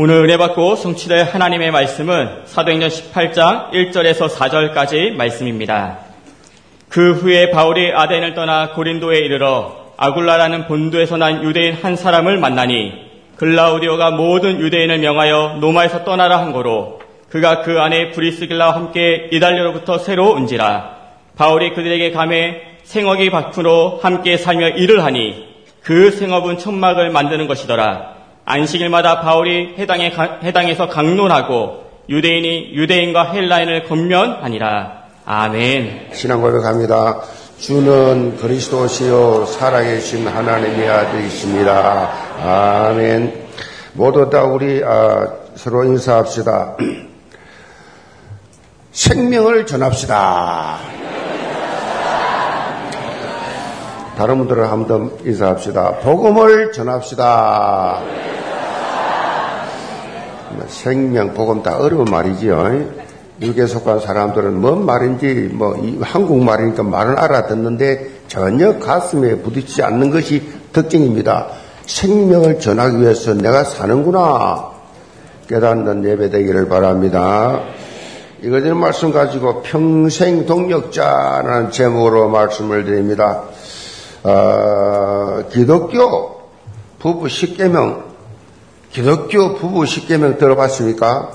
오늘 은혜 받고 성취될 하나님의 말씀은 사도행전 18장 1절에서 4절까지 말씀입니다. 그 후에 바울이 아덴을 떠나 고린도에 이르러 아굴라라는 본도에서 난 유대인 한 사람을 만나니 글라우디오가 모든 유대인을 명하여 노마에서 떠나라 한 거로 그가 그 안에 브리스길라와 함께 이달리로부터 새로 온지라 바울이 그들에게 감해 생업이 밖으로 함께 살며 일을 하니 그 생업은 천막을 만드는 것이더라. 안식일마다 바울이 해당에, 해당에서 강론하고 유대인이 유대인과 헬라인을 건면하니라. 아멘. 신앙 고백합니다. 주는 그리스도시요 살아계신 하나님의 아들이십니다. 아멘. 모두 다 우리 아, 서로 인사합시다. 생명을 전합시다. 다른 분들은 한번 인사합시다. 복음을 전합시다. 생명, 복음 다 어려운 말이지요. 육에 속한 사람들은 뭔 말인지 뭐 한국말이니까 말은 알아듣는데 전혀 가슴에 부딪히지 않는 것이 특징입니다. 생명을 전하기 위해서 내가 사는구나 깨닫는 예배 되기를 바랍니다. 이거는 말씀 가지고 평생 동력자라는 제목으로 말씀을 드립니다. 어, 기독교 부부 10계명 기독교 부부 10계명 들어봤습니까?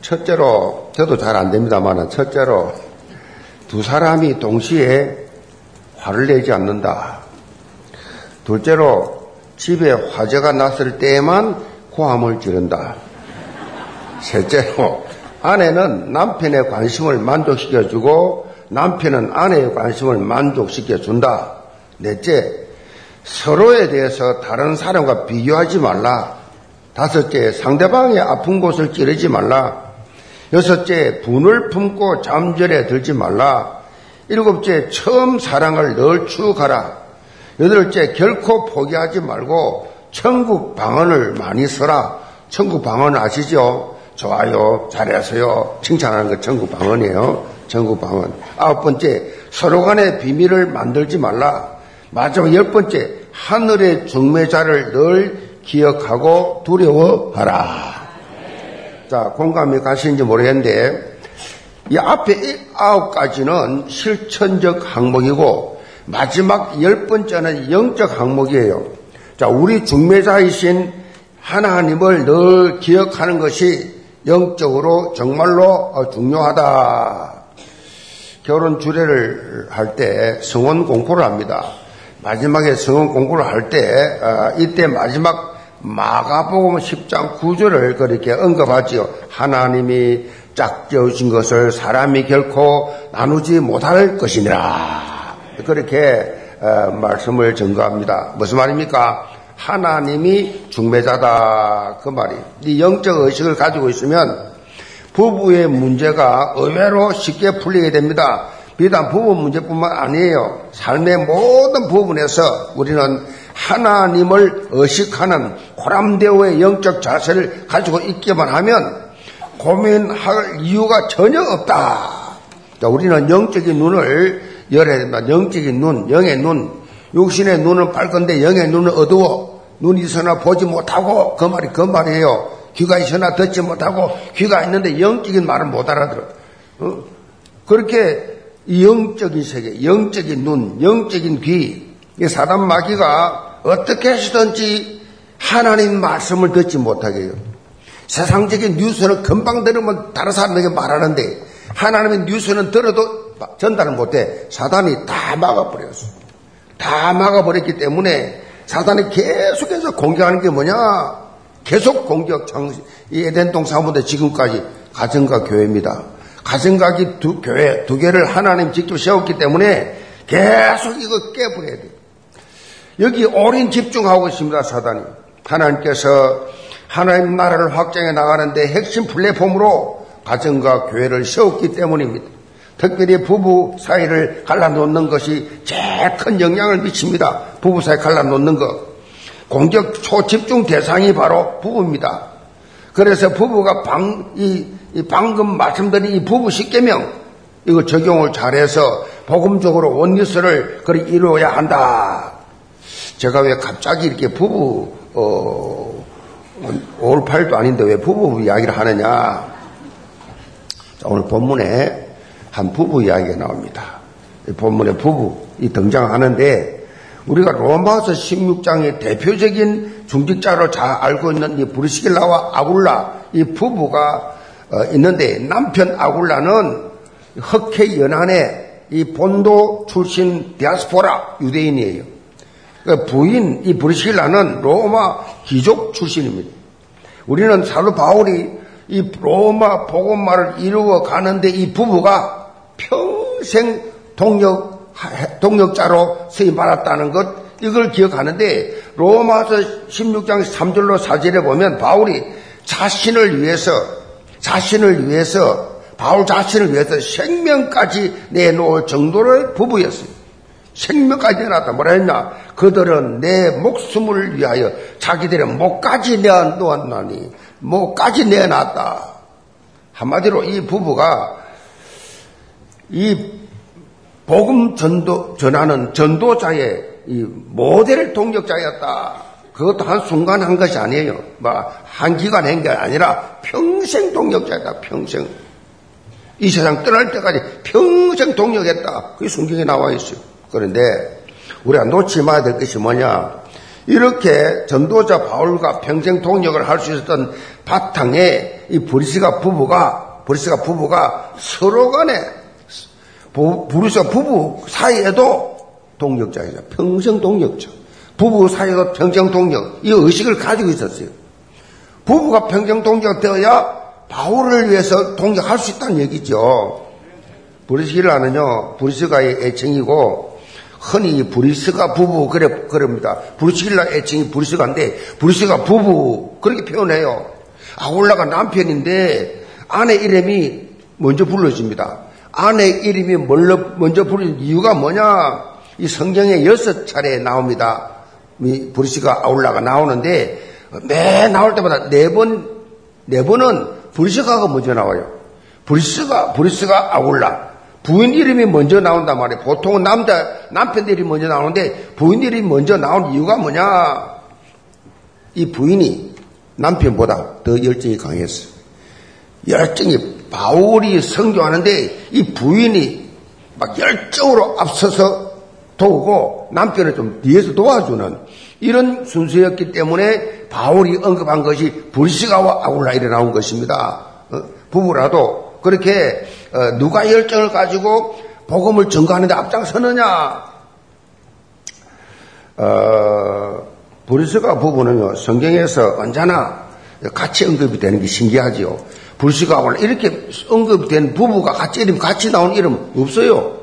첫째로 저도 잘 안 됩니다만 첫째로 두 사람이 동시에 화를 내지 않는다. 둘째로 집에 화재가 났을 때에만 고함을 지른다. 셋째로 아내는 남편의 관심을 만족시켜주고 남편은 아내의 관심을 만족시켜준다. 넷째, 서로에 대해서 다른 사람과 비교하지 말라. 다섯째, 상대방의 아픈 곳을 찌르지 말라. 여섯째, 분을 품고 잠절에 들지 말라. 일곱째, 처음 사랑을 늘 추억하라. 여덟째, 결코 포기하지 말고 천국 방언을 많이 써라. 천국 방언 아시죠? 좋아요, 잘했어요. 칭찬하는 거 천국 방언이에요. 천국 방언. 아홉 번째, 서로 간의 비밀을 만들지 말라. 마지막 열 번째, 하늘의 중매자를 늘 기억하고 두려워하라. 자, 공감이 가시는지 모르겠는데, 이 앞에 아홉 가지는 실천적 항목이고, 마지막 열 번째는 영적 항목이에요. 자, 우리 중매자이신 하나님을 늘 기억하는 것이 영적으로 정말로 중요하다. 결혼 주례를 할 때 성원 공포를 합니다. 마지막에 성원 공부를 할 때, 어, 이때 마지막 마가복음 10장 9절을 그렇게 언급하지요. 하나님이 짝지으신 것을 사람이 결코 나누지 못할 것이니라. 그렇게 어, 말씀을 증거합니다. 무슨 말입니까? 하나님이 중매자다. 그 말이. 이 영적 의식을 가지고 있으면 부부의 문제가 의외로 쉽게 풀리게 됩니다. 비단 부부 문제뿐만 아니에요. 삶의 모든 부분에서 우리는 하나님을 의식하는 호람대오의 영적 자세를 가지고 있기만 하면 고민할 이유가 전혀 없다. 자, 우리는 영적인 눈을 열어야 됩니다. 영적인 눈, 영의 눈. 육신의 눈은 밝은데 영의 눈은 어두워. 눈이 있으나 보지 못하고 그 말이 그 말이에요. 귀가 있으나 듣지 못하고 귀가 있는데 영적인 말은 못 알아들어. 어? 그렇게 영적인 세계, 영적인 눈, 영적인 귀, 이 사단 마귀가 어떻게 하시든지 하나님 말씀을 듣지 못하게 해요. 세상적인 뉴스는 금방 들으면 다른 사람에게 말하는데 하나님의 뉴스는 들어도 전달을 못해. 사단이 다 막아버렸어. 다 막아버렸기 때문에 사단이 계속해서 공격하는 게 뭐냐? 계속 공격, 이 에덴 동 사무대 지금까지 가정과 교회입니다. 가정각이 두 교회 두 개를 하나님 직접 세웠기 때문에 계속 이거 깨버려야 돼. 여기 올인 집중하고 있습니다, 사단이. 하나님께서 하나님 나라를 확장해 나가는데 핵심 플랫폼으로 가정과 교회를 세웠기 때문입니다. 특별히 부부 사이를 갈라놓는 것이 제일 큰 영향을 미칩니다. 부부 사이 갈라놓는 것. 공격 초집중 대상이 바로 부부입니다. 그래서 부부가 방, 이, 이 방금 말씀드린 이 부부 십계명 이거 적용을 잘해서 복음적으로 원리스를 그리 이루어야 한다. 제가 왜 갑자기 이렇게 부부 어, 올 8도 아닌데 왜 부부 이야기를 하느냐? 자, 오늘 본문에 한 부부 이야기가 나옵니다. 본문에 부부 이 등장하는데 우리가 로마서 16장의 대표적인 중직자로 잘 알고 있는 이 브리스길라와 아굴라 이 부부가 어, 있는데 남편 아굴라는 흑해 연안의 이 본도 출신 디아스포라 유대인이에요. 그 부인 이 브리실라는 로마 귀족 출신입니다. 우리는 사도 바울이 이 로마 복음화를 이루어 가는데 이 부부가 평생 동력 동력자로 쓰임 받았다는 것 이걸 기억하는데 로마서 16장 3절로 4절에 보면 바울이 자신을 위해서 자신을 위해서 바울 자신을 위해서 생명까지 내놓을 정도의 부부였어요. 생명까지 내놨다. 뭐라 했냐? 그들은 내 목숨을 위하여 자기들의 목까지 내놓았나니, 목까지 내놨다. 한마디로 이 부부가 이 복음 전도, 전하는 전도자의 이 모델 동력자였다. 그것도 한 순간 한 것이 아니에요. 뭐, 한 기간 한 게 아니라 평생 동력자였다, 평생. 이 세상 떠날 때까지 평생 동력했다. 그게 성경에 나와 있어요. 그런데 우리가 놓지 말아야 될 것이 뭐냐? 이렇게 전도자 바울과 평생 동력을 할 수 있었던 바탕에 이 브리스가 부부가 브리스가 부부가 서로 간에 브리스가 부부 사이에도 동역자이죠. 평생 동역자. 부부 사이에도 평생 동역. 이 의식을 가지고 있었어요. 부부가 평생 동역 되어야 바울을 위해서 동역할 수 있다는 얘기죠. 브리스길라는요, 브리스가의 애칭이고, 흔히 브리스가 부부, 그래, 그럽니다. 브리스길라 애칭이 브리스가인데, 브리스가 부부, 그렇게 표현해요. 아굴라가 남편인데, 아내 이름이 먼저 불러집니다. 아내 이름이 먼저 부르는 이유가 뭐냐? 이 성경에 여섯 차례 나옵니다. 브리스가 아굴라가 나오는데, 매 나올 때마다 네 번, 네 번은 브리스가가 먼저 나와요. 브리스가, 브리스가 아굴라. 부인 이름이 먼저 나온단 말이에요. 보통은 남자, 남편 이름이 먼저 나오는데 부인 이름이 먼저 나온 이유가 뭐냐? 이 부인이 남편보다 더 열정이 강했어요. 열정이 바울이 성교하는데 이 부인이 막 열정으로 앞서서 도우고 남편을 좀 뒤에서 도와주는 이런 순서였기 때문에 바울이 언급한 것이 불시가와 아굴라이에 나온 것입니다. 어? 부부라도 그렇게 어, 누가 열정을 가지고 복음을 전가하는데 앞장서느냐? 어, 불시가 부부는요 성경에서 언제나 같이 언급이 되는 게 신기하지요. 불시가 아굴라 이렇게 언급된 부부가 같이 이름 같이 나온 이름 없어요.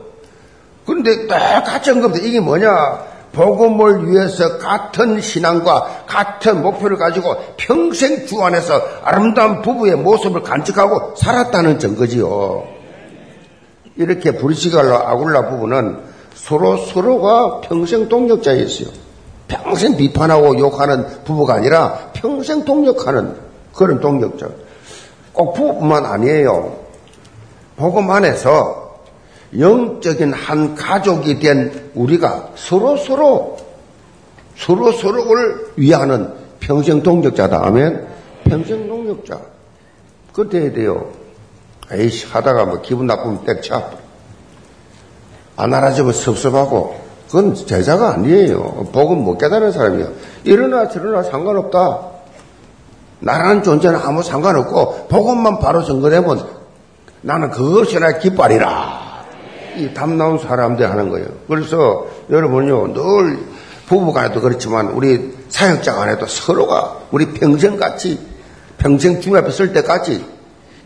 그런데 똑같이 언급돼 이게 뭐냐? 복음을 위해서 같은 신앙과 같은 목표를 가지고 평생 주 안에서 아름다운 부부의 모습을 간직하고 살았다는 증거지요. 이렇게 브리시갈라 아굴라 부부는 서로 서로가 평생 동력자였어요. 평생 비판하고 욕하는 부부가 아니라 평생 동력하는 그런 동력자. 꼭 부부뿐만 아니에요. 복음 안에서 영적인 한 가족이 된 우리가 서로 서로 서로 서로를 위하는 평생 동력자다. 아멘. 평생 동력자. 그 돼야 돼요. 에이씨 하다가 뭐 기분 나쁘면 때쳐. 안 알아주면 섭섭하고 그건 제자가 아니에요. 복음 못 깨달은 사람이에요. 일어나 저러나 상관없다. 나라는 존재는 아무 상관없고 복음만 바로 증거되면 나는 그것이 나의 깃발이라. 이 담 나온 사람들 하는 거예요. 그래서 여러분요, 늘 부부간에도 그렇지만 우리 사역자 간에도 서로가 우리 평생같이, 평생 주님 앞에 쓸 때까지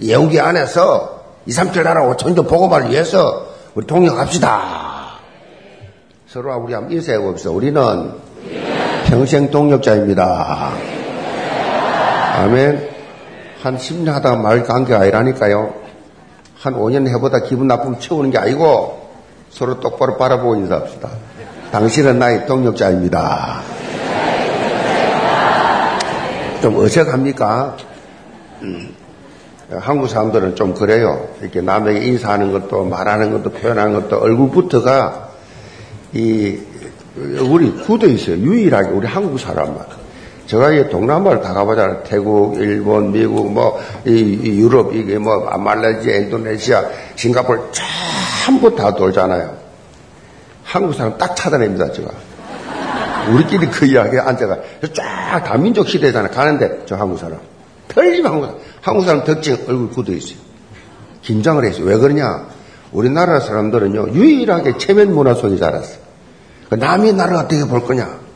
예우기 안에서 2, 3절 나라 5천조 보고만을 위해서 우리 동력합시다. 서로 우리 한번 인사해 봅시다. 우리는 평생 동력자입니다. 아멘. 한 10년 하다가 말 관계가 아니라니까요. 한 5년 해보다 기분 나쁨 채우는 게 아니고 서로 똑바로 바라보고 인사합시다. 당신은 나의 동력자입니다. 좀 어색합니까? 음, 한국 사람들은 좀 그래요. 이렇게 남에게 인사하는 것도 말하는 것도 표현하는 것도 얼굴부터가 이 우리 굳어 있어요. 유일하게 우리 한국 사람만 제가 이 동남아를 다 가보잖아요. 태국, 일본, 미국, 뭐, 이, 이 유럽, 이게 뭐, 말레이시아, 인도네시아, 싱가포르 전부 다 돌잖아요. 한국 사람 딱 찾아냅니다, 제가. 우리끼리 그 이야기에 앉아가. 쫙 다 민족 시대잖아요. 가는데, 저 한국 사람. 틀리면 한국 사람. 한국 사람 특징 얼굴 굳어 있어요. 긴장을 했어요. 왜 그러냐? 우리나라 사람들은요, 유일하게 체면 문화 속에 자랐어. 그 남이 나를 어떻게 볼 거냐?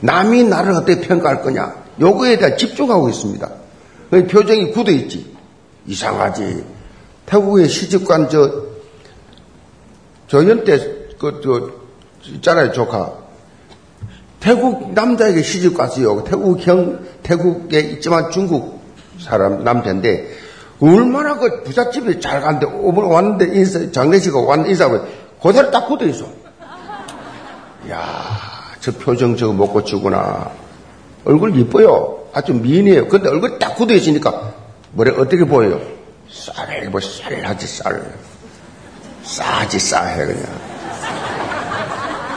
남이 나를 어떻게 평가할 거냐? 요거에 대해 집중하고 있습니다. 그 표정이 굳어 있지. 이상하지. 태국의 시집관 저, 저연 때, 그, 저, 있잖아요, 조카. 태국 남자에게 시집 갔어요. 태국 형, 태국에 있지만 중국 사람, 남자인데, 얼마나 그 부잣집에 잘 갔는데, 오늘 왔는데 인사, 장례식가 왔는데 인사하고, 그대로 딱 굳어 있어. 야 저 표정 저거 못 고치구나. 얼굴 이뻐요. 아주 미인이에요. 근데 얼굴 딱 굳어 있으니까, 뭐래, 어떻게 보여요? 쌀, 뭐, 쌀하지, 쌀. 싸지, 싸해, 그냥.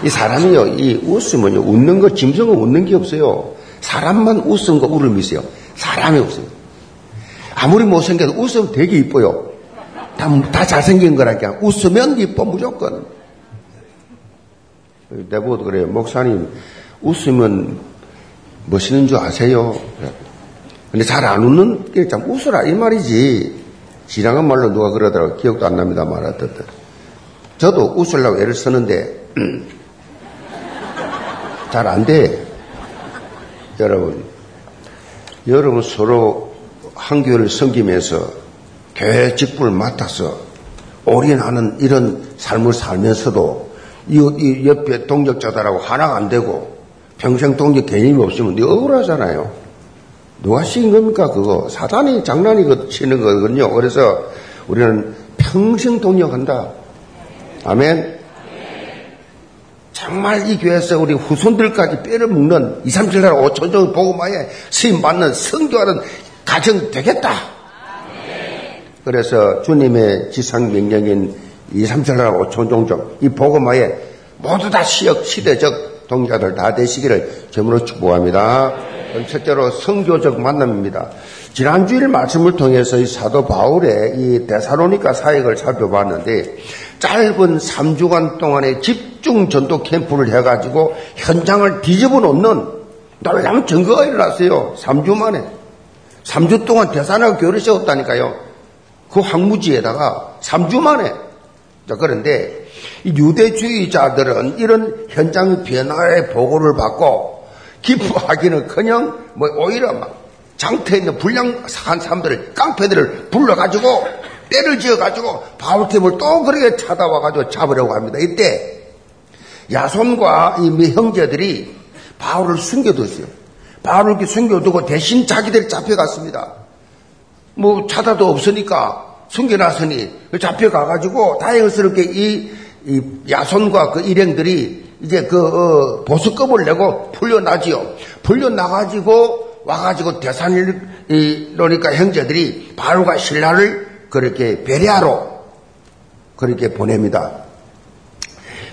이 사람이요, 이 웃으면요, 웃는 거, 짐승은 웃는 게 없어요. 사람만 거 울음이 있어요. 사람이 없어요. 아무리 못생겨도 웃으면 되게 이뻐요. 다, 다 잘생긴 거라니까. 웃으면 이뻐, 무조건. 내보고도 그래요. 목사님, 웃으면 멋있는 줄 아세요? 근데 잘 안 웃는 게참 웃으라, 이 말이지. 지나간 말로 누가 그러더라고. 기억도 안 납니다. 말하듯. 저도 웃으려고 애를 쓰는데, 잘 안 돼. 여러분, 여러분 서로 한 교회를 섬기면서 교회 직분을 맡아서 올인하는 이런 삶을 살면서도 이, 이 옆에 동력자들하고 하나가 안 되고 평생 동력 개념이 없으면 네 억울하잖아요. 누가 시킨 겁니까 그거 사단이 장난이 치는 거거든요. 그래서 우리는 평생 동력한다. 아멘. 정말 이 교회에서 우리 후손들까지 뼈를 묶는 2, 3, 7, 8, 5천 종 보고마에 수임 받는 성교하는 가정 되겠다. 그래서 주님의 지상 명령인 2, 3, 7, 8, 5천 종족 이 보고마에 모두 다 시역 시대적 동자들 다 되시기를 점으로 축복합니다. 첫째로 성교적 만남입니다. 지난주일 말씀을 통해서 이 사도 바울의 이 데사로니카 사역을 살펴봤는데 짧은 3주간 동안의 집중 전도 캠프를 해가지고 현장을 뒤집어 놓는 놀라운 증거가 일어났어요. 3주 만에. 3주 동안 대산하고 교회를 세웠다니까요. 그 황무지에다가 3주 만에. 자, 그런데 유대주의자들은 이런 현장 변화의 보고를 받고 기뻐하기는 그냥 뭐 오히려 막 장터에 있는 불량한 사람들을 깡패들을 불러가지고 때를 지어가지고 바울팀을 또 그렇게 찾아와가지고 잡으려고 합니다. 이때 야손과 이 형제들이 바울을 숨겨뒀어요. 바울을 숨겨두고 대신 자기들이 잡혀갔습니다. 뭐 찾아도 없으니까 숨겨놨으니 잡혀가가지고 다행스럽게 이, 이 야손과 그 일행들이 이제 그 어, 보수급을 내고 풀려나지요. 풀려나가지고 와가지고 대산이로니까 형제들이 바울과 신라를 그렇게 베레아로 그렇게 보냅니다.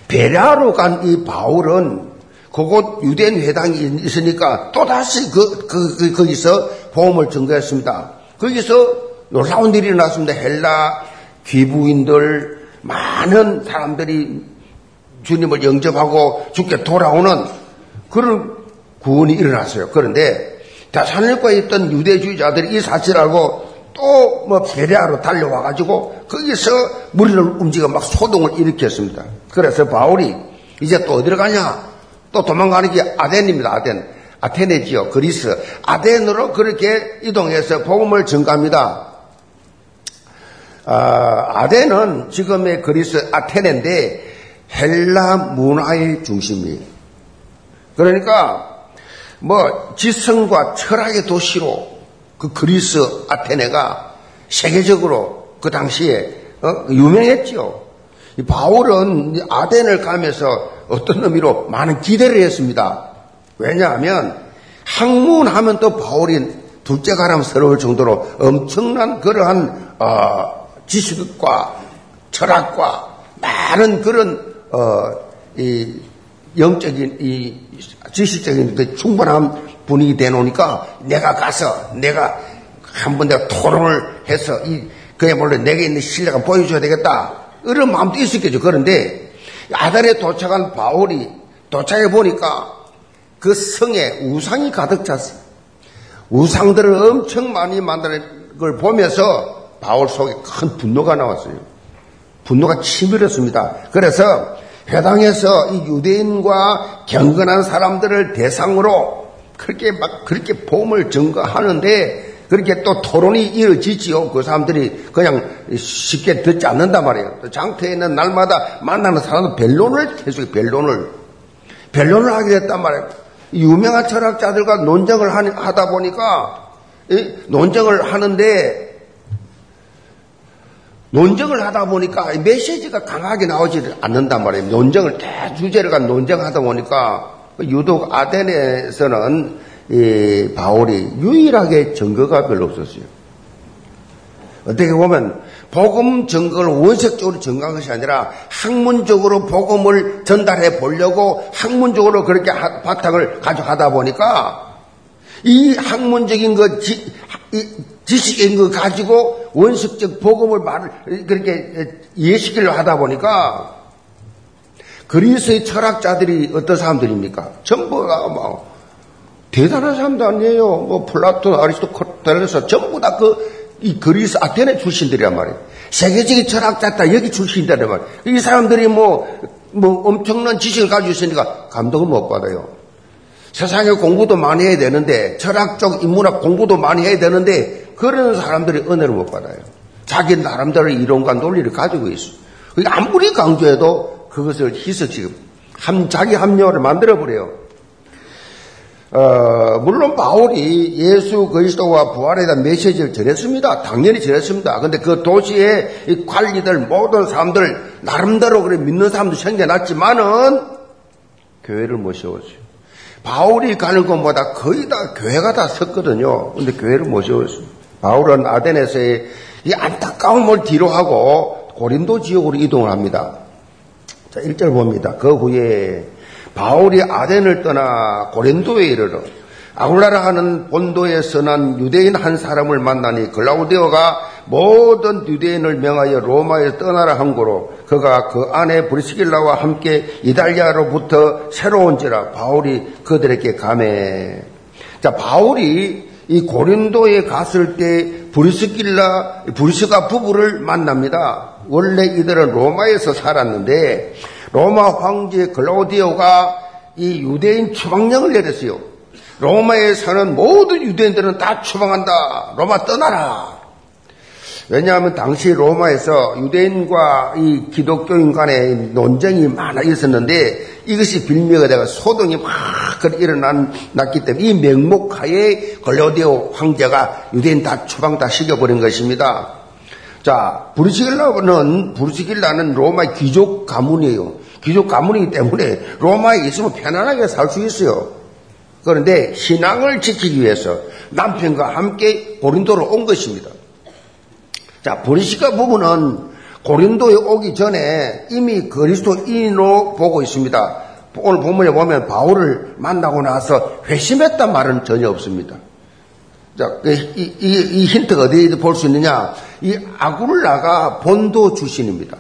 베레아로 간 이 바울은 그곳 유대인 회당이 있으니까 또다시 그, 그, 그, 거기서 보험을 증거했습니다. 거기서 놀라운 일이 일어났습니다. 헬라 귀부인들 많은 사람들이 주님을 영접하고 죽게 돌아오는 그런 구원이 일어났어요. 그런데 대산일과에 있던 유대주의자들이 이 사실을 알고 또 뭐 베레아로 달려와가지고 거기서 무리를 움직여 막 소동을 일으켰습니다. 그래서 바울이 이제 또 어디로 가냐? 또 도망가는 게 아덴입니다. 아덴. 아테네지요. 그리스. 아덴으로 그렇게 이동해서 복음을 전가합니다. 아, 덴은 지금의 그리스 아테네인데 헬라 문화의 중심이에요. 그러니까 뭐 지성과 철학의 도시로 그 그리스 아테네가 세계적으로 그 당시에 어? 유명했죠. 바울은 아덴을 가면서 어떤 의미로 많은 기대를 했습니다. 왜냐하면 학문하면 또 바울이 둘째 가람스러울 정도로 엄청난 그러한 어, 지식과 철학과 많은 그런 어, 이 영적인 이 지식적인 그 충분한 분위기 되놓으니까 내가 가서 내가 한번 내가 토론을 해서 이 그야말로 내게 있는 신뢰가 보여줘야 되겠다. 이런 마음도 있었겠죠. 그런데 아달에 도착한 바울이 도착해 보니까 그 성에 우상이 가득 찼어요. 우상들을 엄청 많이 만드는 걸 보면서 바울 속에 큰 분노가 나왔어요. 분노가 치밀었습니다. 그래서 회당에서 이 유대인과 경건한 사람들을 대상으로 그렇게 막 그렇게 보험을 증거하는데 그렇게 또 토론이 이어지지요. 그 사람들이 그냥 쉽게 듣지 않는단 말이에요. 장터에 있는 날마다 만나는 사람은 변론을 계속 변론을 변론을 하게 됐단 말이에요. 유명한 철학자들과 논쟁을 하다 보니까 논쟁을 하는데 논쟁을 하다 보니까 메시지가 강하게 나오지 않는단 말이에요. 논쟁을 대 주제를 간 논쟁하다 보니까 유독 아덴에서는 이 바울이 유일하게 증거가 별로 없었어요. 어떻게 보면 복음 증거를 원색적으로 증거한 것이 아니라 학문적으로 복음을 전달해 보려고 학문적으로 그렇게 바탕을 가져가다 보니까 이 학문적인 것, 지, 지식인 거 가지고 원색적 복음을 말을 그렇게 이해시키려 하다 보니까 그리스의 철학자들이 어떤 사람들입니까? 전부가 뭐 대단한 사람도 아니에요. 뭐 플라톤, 아리스토텔레스 전부 다 그 이 그리스 아테네 출신들이란 말이에요. 세계적인 철학자 다 여기 출신이란 말이에요. 이 사람들이 뭐, 뭐 엄청난 지식을 가지고 있으니까 감동을 못 받아요. 세상에 공부도 많이 해야 되는데, 철학 적 인문학 공부도 많이 해야 되는데, 그런 사람들이 은혜를 못 받아요. 자기 나름대로 이론과 논리를 가지고 있어. 그러니까 아무리 강조해도 그것을 희석시켜. 함, 자기 합리화를 만들어 버려요. 어, 물론 바울이 예수 그리스도와 부활에 대한 메시지를 전했습니다. 당연히 전했습니다. 근데 그 도시의 관리들, 모든 사람들, 나름대로 그래 믿는 사람도 생겨났지만은, 교회를 못 세웠어요. 바울이 가는 곳마다 거의 다 교회가 다 섰거든요. 근데 교회를 못 세웠어요. 바울은 아덴에서의 이 안타까움을 뒤로 하고 고린도 지역으로 이동을 합니다. 자, 1절 봅니다. 그 후에 바울이 아덴을 떠나 고린도에 이르러 아굴라라 하는 본도에 서난 유대인 한 사람을 만나니 글라우디오가 모든 유대인을 명하여 로마에 떠나라 한 거로 그가 그 안에 브리스길라와 함께 이달리아로부터 새로운지라 바울이 그들에게 감해. 자, 바울이 이 고린도에 갔을 때 브리스길라, 브리스가 부부를 만납니다. 원래 이들은 로마에서 살았는데 로마 황제 글라우디오가 이 유대인 추방령을 내렸어요. 로마에 사는 모든 유대인들은 다 추방한다. 로마 떠나라. 왜냐하면 당시 로마에서 유대인과 이 기독교인 간의 논쟁이 많아 있었는데 이것이 빌미가 되가 소동이 막 일어났기 때문에 이 명목하에 글라우디오 황제가 유대인 다 추방 다 시켜버린 것입니다. 자, 부르시길라는, 부르시길라는 로마 귀족 가문이에요. 귀족 가문이기 때문에 로마에 있으면 편안하게 살 수 있어요. 그런데 신앙을 지키기 위해서 남편과 함께 고린도로 온 것입니다. 자, 브리시가 부부는 고린도에 오기 전에 이미 그리스도인으로 보고 있습니다. 오늘 본문에 보면 바울을 만나고 나서 회심했단 말은 전혀 없습니다. 자, 그 이, 이, 이 힌트가 어디에 볼 수 있느냐? 이 아굴라가 본도 출신입니다.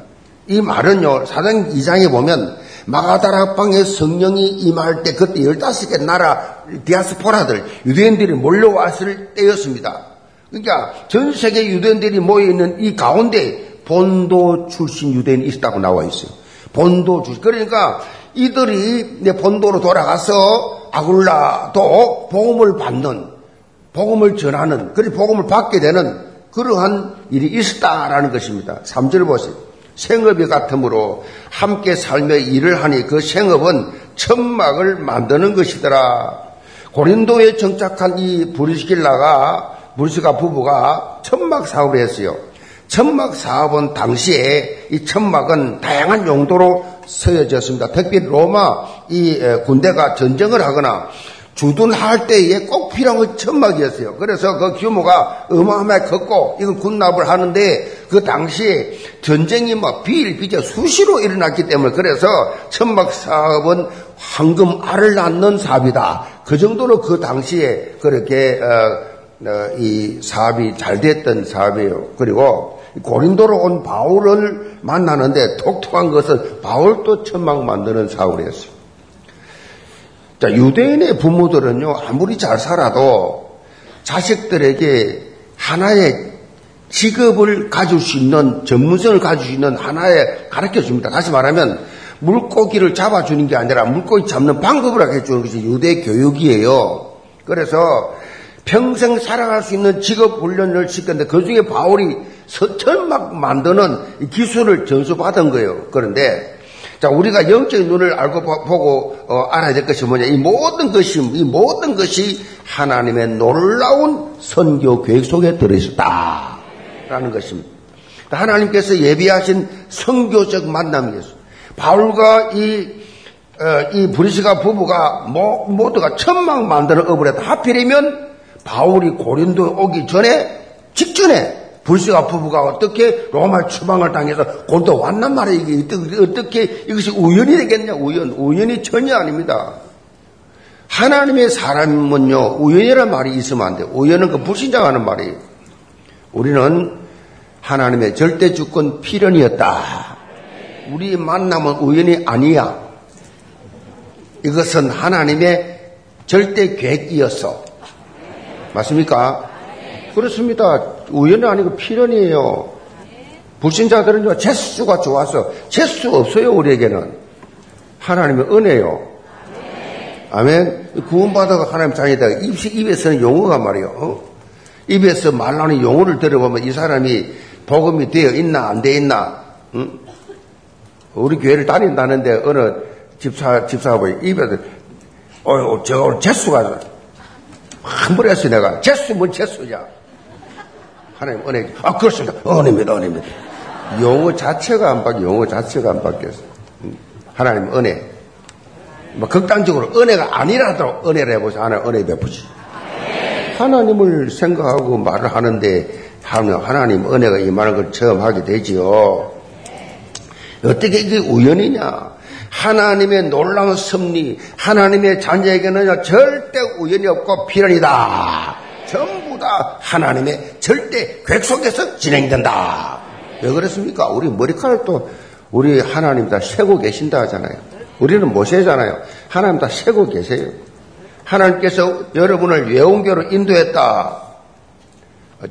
이 말은요, 사장 2장에 보면 마가다락방에 성령이 임할 때 그때 15개 나라 디아스포라들, 유대인들이 몰려왔을 때였습니다. 그러니까 전 세계 유대인들이 모여 있는 이 가운데 본도 출신 유대인이 있다고 나와 있어요. 본도 출신. 그러니까 이들이 본도로 돌아가서 아굴라도 복음을 받는 복음을 전하는, 그리 복음을 받게 되는 그러한 일이 있었다라는 것입니다. 3절 보세요. 생업이 같으므로 함께 살며 일을 하니 그 생업은 천막을 만드는 것이더라. 고린도에 정착한 이 브리스길라가, 브리스가 부부가 천막 사업을 했어요. 천막 사업은 당시에 이 천막은 다양한 용도로 쓰여졌습니다. 특히 로마 이 군대가 전쟁을 하거나 주둔할 때에 꼭 필요한 건 천막이었어요. 그래서 그 규모가 어마어마하게 컸고 이건 군납을 하는데 그 당시에 전쟁이 막 비일비재 수시로 일어났기 때문에 그래서 천막 사업은 황금 알을 낳는 사업이다. 그 정도로 그 당시에 그렇게 어, 어, 이 사업이 잘 됐던 사업이에요. 그리고 고린도로 온 바울을 만나는데 독특한 것은 바울도 천막 만드는 사업을 했어요. 자, 유대인의 부모들은요, 아무리 잘 살아도 자식들에게 하나의 직업을 가질 수 있는, 전문성을 가질 수 있는 하나의 가르쳐 줍니다. 다시 말하면, 물고기를 잡아주는 게 아니라 물고기 잡는 방법을 가르쳐 주는 것이 유대 교육이에요. 그래서 평생 살아갈 수 있는 직업 훈련을 시켰는데 그 중에 바울이 서천막 만드는 기술을 전수받은 거예요. 그런데 자 우리가 영적인 눈을 알고 보고 어, 알아야 될 것이 뭐냐 이 모든 것이 이 모든 것이 하나님의 놀라운 선교 계획 속에 들어 있었다라는 것입니다. 하나님께서 예비하신 선교적 만남이었어요. 바울과 이, 어, 이 브리시가 부부가 모, 모두가 천막 만드는 업을 했다. 하필이면 바울이 고린도에 오기 전에 직전에 불시가 부부가 어떻게 로마 추방을 당해서 고린도 왔단 말이에요. 이게 어떻게 이것이 우연이 되겠냐? 우연. 우연이 전혀 아닙니다. 하나님의 사람은요, 우연이라는 말이 있으면 안 돼요. 우연은 그 불신자가 하는 말이에요. 우리는 하나님의 절대 주권 필연이었다. 우리 만남은 우연이 아니야. 이것은 하나님의 절대 계획이었어. 맞습니까? 그렇습니다. 우연이 아니고 필연이에요. 불신자들은요, 재수가 좋아서 재수 없어요, 우리에게는. 하나님의 은혜요. 아멘. 구원받아가 하나님 자녀다. 입, 입에서는 용어가 말이에요. 어? 입에서 말하는 용어를 들어보면 이 사람이 복음이 되어 있나, 안 되어 있나, 응? 우리 교회를 다닌다는데 어느 집사, 집사가 입에서, 어, 저 오늘 재수가, 한번 했어, 내가. 재수, 뭔 재수냐. 하나님 은혜, 아, 그렇습니다. 은혜입니다, 은혜입니다. 용어 자체가 안 바뀌어, 용어 자체가 안 바뀌었어. 하나님 은혜. 뭐, 극단적으로 은혜가 아니라도 은혜를 해보세요. 하나님 은혜 베푸지. 하나님을 생각하고 말을 하는데, 하나님 은혜가 임하는 걸 처음 하게 되지요. 어떻게 이게 우연이냐? 하나님의 놀라운 섭리, 하나님의 자녀에게는 절대 우연이 없고 필연이다. 전부 다 하나님의 절대 계획 속에서 진행된다. 왜 그렇습니까? 우리 머리카락도 우리 하나님 다 세고 계신다 하잖아요. 우리는 못 세잖아요. 하나님 다 세고 계세요. 하나님께서 여러분을 예언교로 인도했다.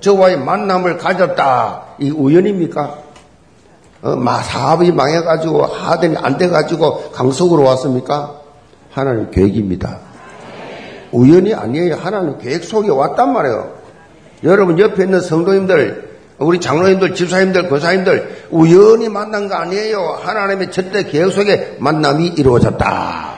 저와의 만남을 가졌다. 이 우연입니까? 어, 사업이 망해가지고 하더니 안 돼가지고 강속으로 왔습니까? 하나님 계획입니다. 우연이 아니에요. 하나님 계획 속에 왔단 말이에요. 여러분 옆에 있는 성도님들, 우리 장로님들, 집사님들, 권사님들 우연히 만난 거 아니에요. 하나님의 절대 계획 속에 만남이 이루어졌다.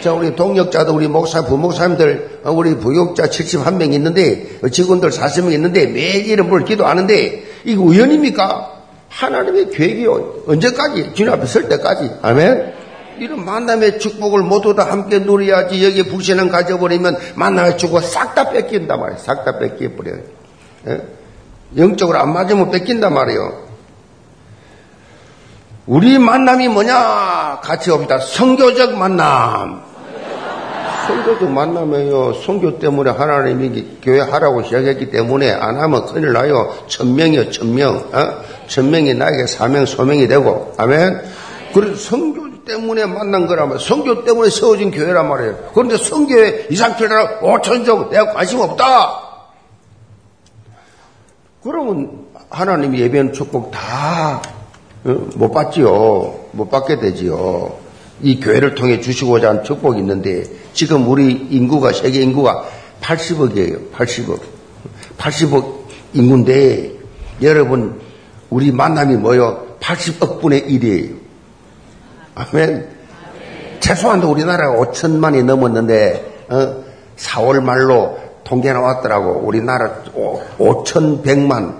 자, 우리 동역자도 우리 목사, 부목사님들, 우리 부역자 71명 있는데, 직원들 40명 있는데, 매일 이름을 기도하는데, 이거 우연입니까? 하나님의 계획이요. 언제까지? 주님 앞에 설 때까지. 아멘? 이런 만남의 축복을 모두 다 함께 누려야지 여기 불신을 가져버리면 만남의 축복을 싹 다 뺏긴단 말이에요. 싹 다 뺏겨버려요. 예? 영적으로 안 맞으면 뺏긴단 말이에요. 우리 만남이 뭐냐? 같이 옵니다. 성교적 만남. 성교적 만남이에요. 성교 때문에 하나님이 교회 하라고 시작했기 때문에 안 하면 큰일 나요. 천명이요, 천명. 어? 천명이 나에게 사명, 소명이 되고. 아멘. 그래서 성교 때문에 만난 거라면 성교 때문에 세워진 교회란 말이에요. 그런데 성교에 이상철이라 5천적 내가 관심 없다. 그러면 하나님이 예배한 축복 다못 어, 받지요. 못 받게 되지요. 이 교회를 통해 주시고자 한 축복이 있는데 지금 우리 인구가 세계 인구가 80억이에요. 80억. 80억 인구인데 여러분 우리 만남이 뭐요? 80억 분의 1이에요. 아멘. 최소한도 우리나라가 5천만이 넘었는데 어? 4월 말로 통계 나왔더라고. 우리나라 5천백만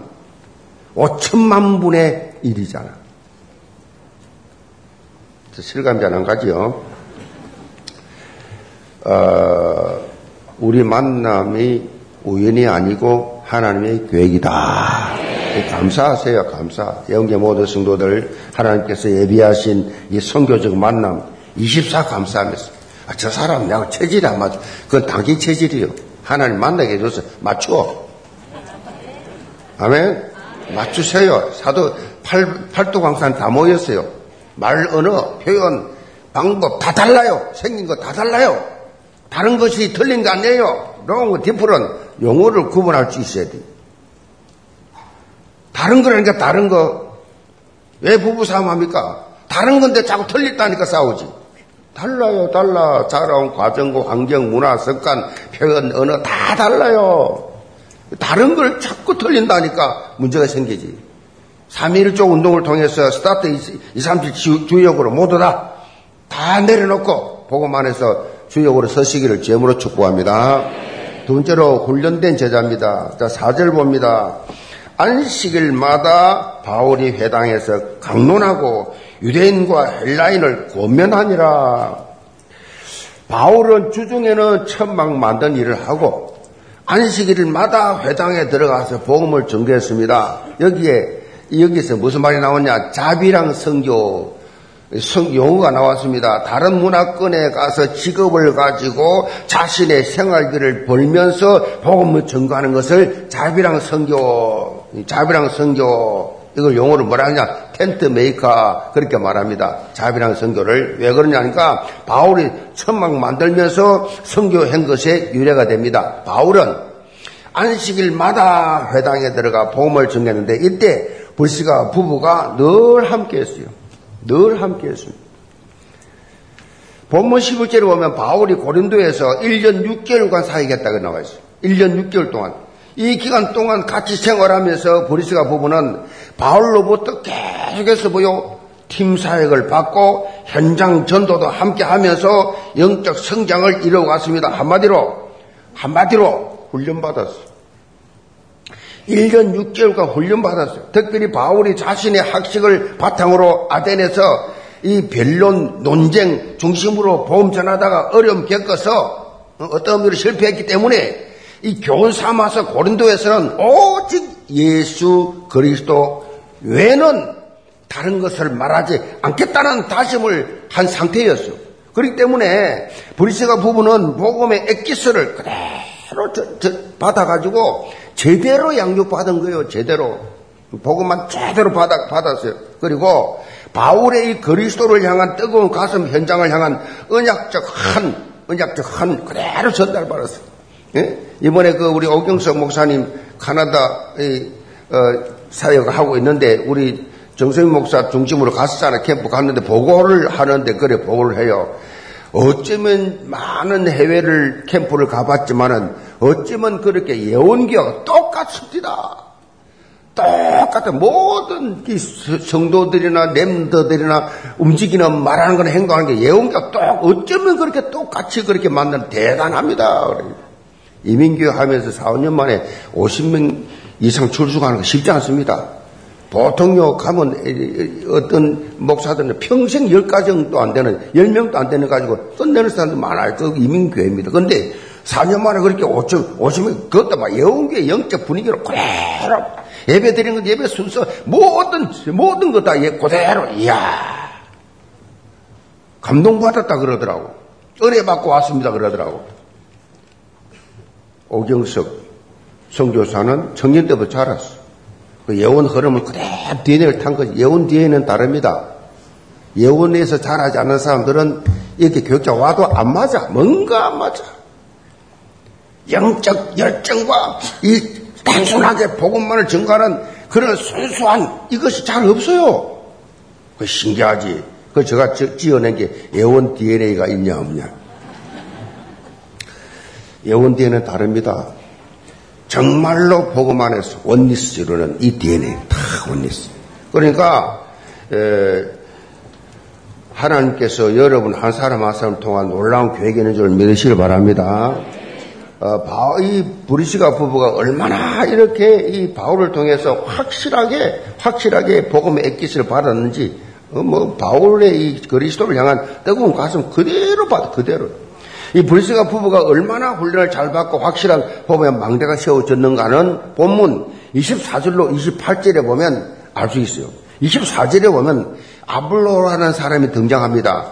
5천만 분의 1이잖아. 실감이 잘안 가지요. 어, 우리 만남이 우연이 아니고 하나님의 계획이다. 감사하세요, 감사. 영계 모든 성도들 하나님께서 예비하신 이 성교적 만남 24 감사하면서 아, 저 사람 내가 체질이 안 맞아. 그건 당신 체질이요. 하나님 만나게 해줘서 맞추어. 아멘. 맞추세요. 사도 팔, 팔도광산 다 모였어요. 말, 언어, 표현, 방법 다 달라요. 생긴 거 다 달라요. 다른 것이 틀린 거 아니에요. 롱, 디프런 용어를 구분할 수 있어야 돼요. 다른 거라니까 다른 거. 왜 부부 싸움 합니까? 다른 건데 자꾸 틀렸다니까 싸우지. 달라요, 달라. 자라온 과정과 환경, 문화, 습관, 표현, 언어 다 달라요. 다른 걸 자꾸 틀린다니까 문제가 생기지. 3.1조 운동을 통해서 스타트 2, 3, 7 주역으로 모두 다, 다 내려놓고 보고만 해서 주역으로 서시기를 제물로 축복합니다. 두 번째로 훈련된 제자입니다. 자, 4절 봅니다. 안식일마다 바울이 회당에서 강론하고 유대인과 헬라인을 고면하니라. 바울은 주중에는 천막 만든 일을 하고 안식일마다 회당에 들어가서 복음을 전개했습니다. 여기에 여기서 무슨 말이 나오냐? 자비랑 성교 성, 용어가 나왔습니다. 다른 문화권에 가서 직업을 가지고 자신의 생활비를 벌면서 복음을 전가하는 것을 자비랑 성교, 자비랑 성교, 이걸 용어로 뭐라 하냐? 텐트 메이커, 그렇게 말합니다. 자비량 선교를. 왜 그러냐니까, 바울이 천막 만들면서 선교한 것에 유래가 됩니다. 바울은 안식일마다 회당에 들어가 복음을 전했는데, 이때 브리스가 부부가 늘 함께 했어요. 늘 함께 했습니다. 본문 11절에 보면 바울이 고린도에서 1년 6개월간 사역했다고 나와 있어요. 1년 6개월 동안. 이 기간 동안 같이 생활하면서 보리스가 부부는 바울로부터 계속해서 보여 팀 사역을 받고 현장 전도도 함께 하면서 영적 성장을 이뤄왔습니다. 한마디로, 한마디로 훈련받았어요. 1년 6개월간 훈련받았어요. 특별히 바울이 자신의 학식을 바탕으로 아덴에서 이 변론, 논쟁 중심으로 보험 전하다가 어려움 겪어서 어떤 의미로 실패했기 때문에 이 교훈 삼아서 고린도에서는 오직 예수 그리스도 외에는 다른 것을 말하지 않겠다는 다짐을 한 상태였어요. 그렇기 때문에 브리스가 부부는 복음의 엑기스를 그대로 저, 저 받아가지고 제대로 양육받은 거예요. 제대로. 복음만 제대로 받아, 받았어요. 그리고 바울의 이 그리스도를 향한 뜨거운 가슴 현장을 향한 언약적 한, 언약적 한 그대로 전달받았어요. 예? 이번에 그 우리 오경석 목사님 카나다 어, 사역을 하고 있는데 우리 정성민 목사 중심으로 갔었잖아. 캠프 갔는데 보고를 하는데 그래 보고를 해요. 어쩌면 많은 해외를 캠프를 가봤지만은 어쩌면 그렇게 예언기와 똑같습니다. 똑같은 모든 성도들이나 렘더들이나 움직이는 말하는 거나 행동하는 게 예언기와 똑 어쩌면 그렇게 똑같이 그렇게 만든 대단합니다. 이민교회 하면서 4, 5년 만에 50명 이상 출석하는 거 쉽지 않습니다. 보통요, 가면 어떤 목사들은 평생 10가정도 안 되는, 10명도 안 되는 가지고 끝내는 사람도 많아요. 그 이민교회입니다. 근데 4년 만에 그렇게 5천, 50명, 그것도 막 영교의 영적 분위기로 그대로 예배 드리는 것, 예배 순서, 모든, 모든 것다 그대로, 이야. 감동받았다 그러더라고. 은혜 받고 왔습니다 그러더라고. 오경석 성교사는 청년 때부터 자랐어. 그 예원 흐름을 그대로 DNA를 탄 거지. 예원 DNA는 다릅니다. 예원에서 자라지 않는 사람들은 이렇게 교육자 와도 안 맞아. 뭔가 안 맞아. 영적 열정과 이 단순하게 복음만을 증가하는 그런 순수한 이것이 잘 없어요. 그 신기하지. 그 제가 지어낸 게 예원 DNA가 있냐 없냐. 예원 DNA는 다릅니다. 정말로 복음 안에서 원리스 이루는 이 DNA 다 원리스. 그러니까 에, 하나님께서 여러분 한 사람 한 사람 통한 놀라운 계획이 있는 줄 믿으시길 바랍니다. 어, 바, 이 브리시가 부부가 얼마나 이렇게 이 바울을 통해서 확실하게 확실하게 복음의 액기스를 받았는지 어, 뭐 바울의 이 그리스도를 향한 뜨거운 가슴 그대로 받아 그대로 이 불스가 부부가 얼마나 훈련을 잘 받고 확실한 법에 망대가 세워졌는가는 본문 24절로 28절에 보면 알 수 있어요. 24절에 보면 아블로라는 사람이 등장합니다.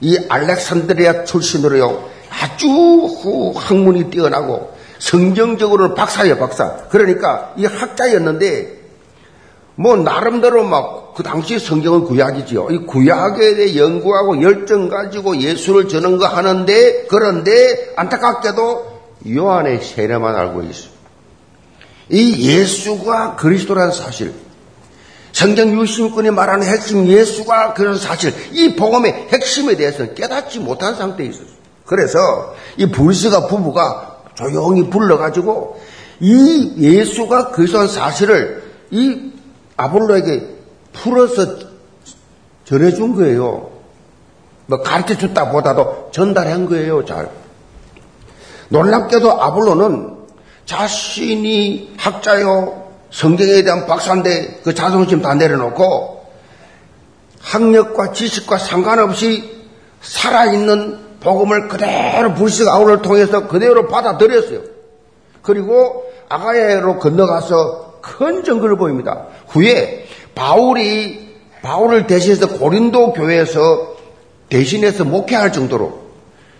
이 알렉산드리아 출신으로요. 아주 학문이 뛰어나고 성경적으로 박사예요, 박사. 그러니까 이 학자였는데 뭐 나름대로 막 그 당시 성경은 구약이지요. 이 구약에 대해 연구하고 열정 가지고 예수를 전한 거 하는데 그런데 안타깝게도 요한의 세례만 알고 있어요. 이 예수가 그리스도라는 사실, 성경 유심꾼이 말하는 핵심 예수가 그런 사실, 이 복음의 핵심에 대해서는 깨닫지 못한 상태에 있었어요. 그래서 이 불스가 부부가 조용히 불러가지고 이 예수가 그리스도라는 사실을 이 아볼로에게 풀어서 전해준 거예요. 뭐 가르쳐 줬다 보다도 전달한 거예요, 잘. 놀랍게도 아볼로는 자신이 학자요, 성경에 대한 박사인데 그 자존심 다 내려놓고 학력과 지식과 상관없이 살아있는 복음을 그대로 불식 아울을 통해서 그대로 받아들였어요. 그리고 아가야로 건너가서 큰 정글을 보입니다. 후에 바울이 바울을 대신해서 고린도 교회에서 대신해서 목회할 정도로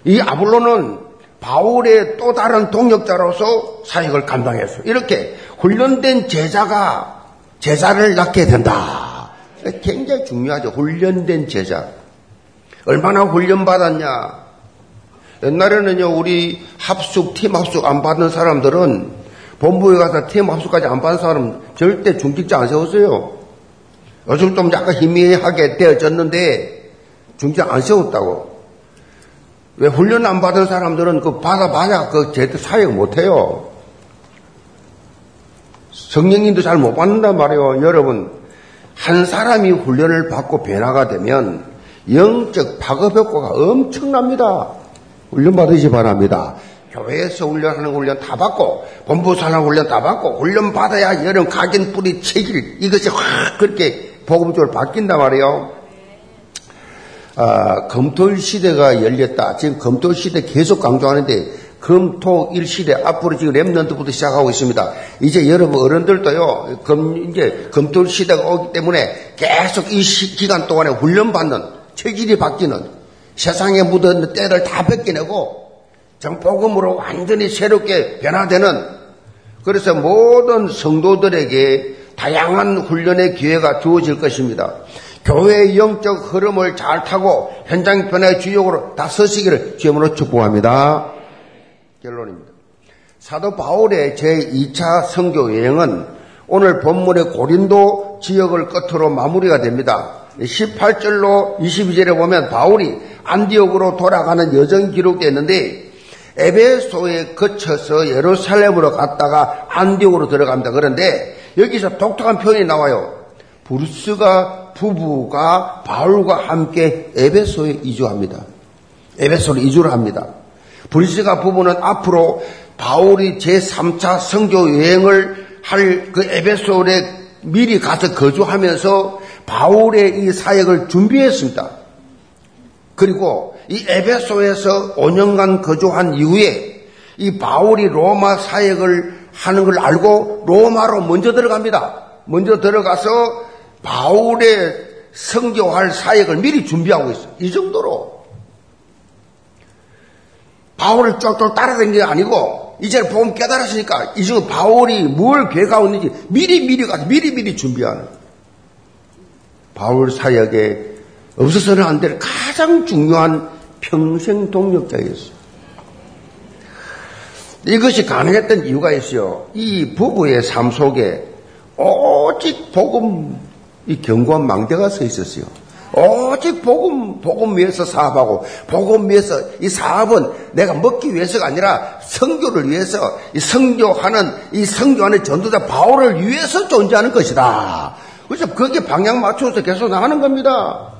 이 아볼로는 바울의 또 다른 동역자로서 사역을 감당했어요. 이렇게 훈련된 제자가 제자를 낳게 된다. 굉장히 중요하죠. 훈련된 제자. 얼마나 훈련받았냐. 옛날에는요, 우리 합숙, 팀 합숙 안 받는 사람들은 본부에 가서 팀 합숙까지 안 받은 사람 절대 중직자 안 세웠어요. 요즘 좀 약간 희미하게 되어졌는데 중직자 안 세웠다고. 왜 훈련 안 받은 사람들은 그 받아봐야 그 제대로 사역 못해요. 성령님도 잘 못 받는단 말이에요. 여러분, 한 사람이 훈련을 받고 변화가 되면 영적 파급 효과가 엄청납니다. 훈련 받으시 바랍니다. 교회에서 훈련하는 훈련 다 받고 본부 사람 훈련 다 받고 훈련 받아야 여름 각인 뿌리 체질 이것이 확 그렇게 복음적으로 바뀐단 말이에요. 아, 검토일 시대가 열렸다. 지금 검토일 시대 계속 강조하는데 검토일 시대 앞으로 지금 랩런트부터 시작하고 있습니다. 이제 여러분 어른들도요. 검, 이제 검토일 시대가 오기 때문에 계속 이 시, 기간 동안에 훈련 받는 체질이 바뀌는 세상에 묻은 때를 다 벗겨내고 정복음으로 완전히 새롭게 변화되는 그래서 모든 성도들에게 다양한 훈련의 기회가 주어질 것입니다. 교회의 영적 흐름을 잘 타고 현장 변화의 주역으로 다 서시기를 주님으로 축복합니다. 결론입니다. 사도 바울의 제2차 선교 여행은 오늘 본문의 고린도 지역을 끝으로 마무리가 됩니다. 18절로 22절에 보면 바울이 안디옥으로 돌아가는 여정이 기록되어 있는데 에베소에 거쳐서 예루살렘으로 갔다가 안디옥으로 들어갑니다. 그런데 여기서 독특한 표현이 나와요. 브루스가 부부가 바울과 함께 에베소에 이주합니다. 에베소로 이주를 합니다. 브루스가 부부는 앞으로 바울이 제3차 성교 여행을 할 그 에베소에 미리 가서 거주하면서 바울의 이 사역을 준비했습니다. 그리고 이 에베소에서 5년간 거주한 이후에 이 바울이 로마 사역을 하는 걸 알고 로마로 먼저 들어갑니다. 먼저 들어가서 바울의 성교할 사역을 미리 준비하고 있어요. 이 정도로. 바울을 쫙쫙 따라다니는 게 아니고, 이제 보면 깨달았으니까, 이제 바울이 뭘 계획하고 있는지 미리 미리 가서 미리 미리 준비하는. 바울 사역에 없어서는 안 될 가장 중요한 평생 동력자였어요. 이것이 가능했던 이유가 있어요. 이 부부의 삶 속에 오직 복음, 이 견고한 망대가 서 있었어요. 오직 복음, 복음 위해서 사업하고, 복음 위해서 이 사업은 내가 먹기 위해서가 아니라 성교를 위해서, 이 성교하는, 이 성교하는 전도자 바울을 위해서 존재하는 것이다. 그래서 거기에 방향 맞춰서 계속 나가는 겁니다.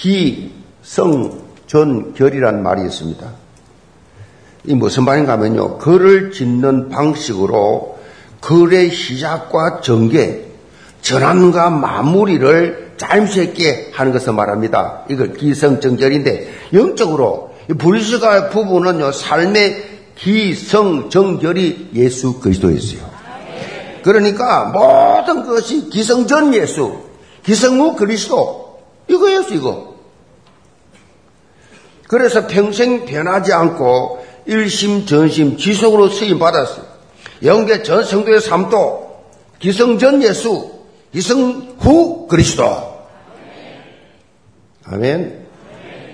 기, 성, 전, 결이란 말이 있습니다. 이 무슨 말인가 하면요. 글을 짓는 방식으로 글의 시작과 전개, 전환과 마무리를 자임스럽게 하는 것을 말합니다. 이걸 기성정절인데 영적으로 불시가 부부는요, 삶의 기성정결이 예수 그리스도였어요. 그러니까 모든 것이 기성전 예수, 기성 후 그리스도, 이거였어, 이거. 그래서 평생 변하지 않고 일심 전심 지속으로 쓰임 받았어요. 영계 전 성도의 삶도 기성 전 예수, 기성 후 그리스도. 아멘.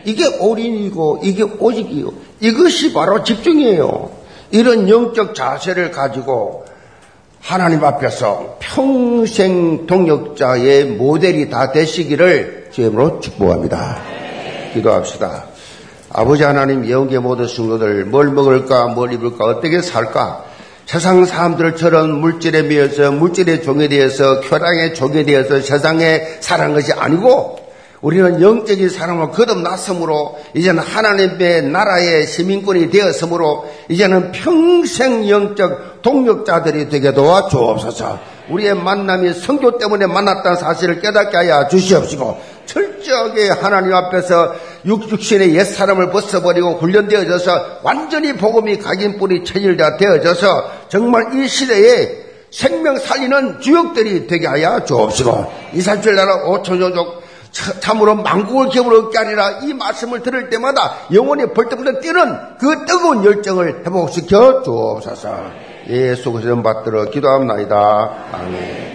이게 올인이고 이게 오직이요. 이것이 바로 집중이에요. 이런 영적 자세를 가지고 하나님 앞에서 평생 동역자의 모델이 다 되시기를 주임으로 축복합니다. 기도합시다. 아버지 하나님 영계 모든 성도들 뭘 먹을까 뭘 입을까 어떻게 살까 세상 사람들 처럼 물질에 미어서 물질의 종에 대해서 쾌락의 종에 대해서 세상에 사는 것이 아니고 우리는 영적인 사람을 거듭났으므로 이제는 하나님의 나라의 시민권이 되었으므로 이제는 평생 영적 동력자들이 되게 도와 주옵소서. 우리의 만남이 성교 때문에 만났다는 사실을 깨닫게 하여 주시옵시고 철저하게 하나님 앞에서 육신의 옛사람을 벗어버리고 훈련되어져서 완전히 복음이 각인 뿌리 체질자 되어져서 정말 이 시대에 생명 살리는 주역들이 되게 하여 주옵시고 이사줄 나라 오천조족 참으로 망국을 기업으로 얻게 아니라 이 말씀을 들을 때마다 영혼이 벌떡벌떡 뛰는 그 뜨거운 열정을 회복시켜 주옵소서. 예수 그리스도 받들어 기도합니다. 아멘.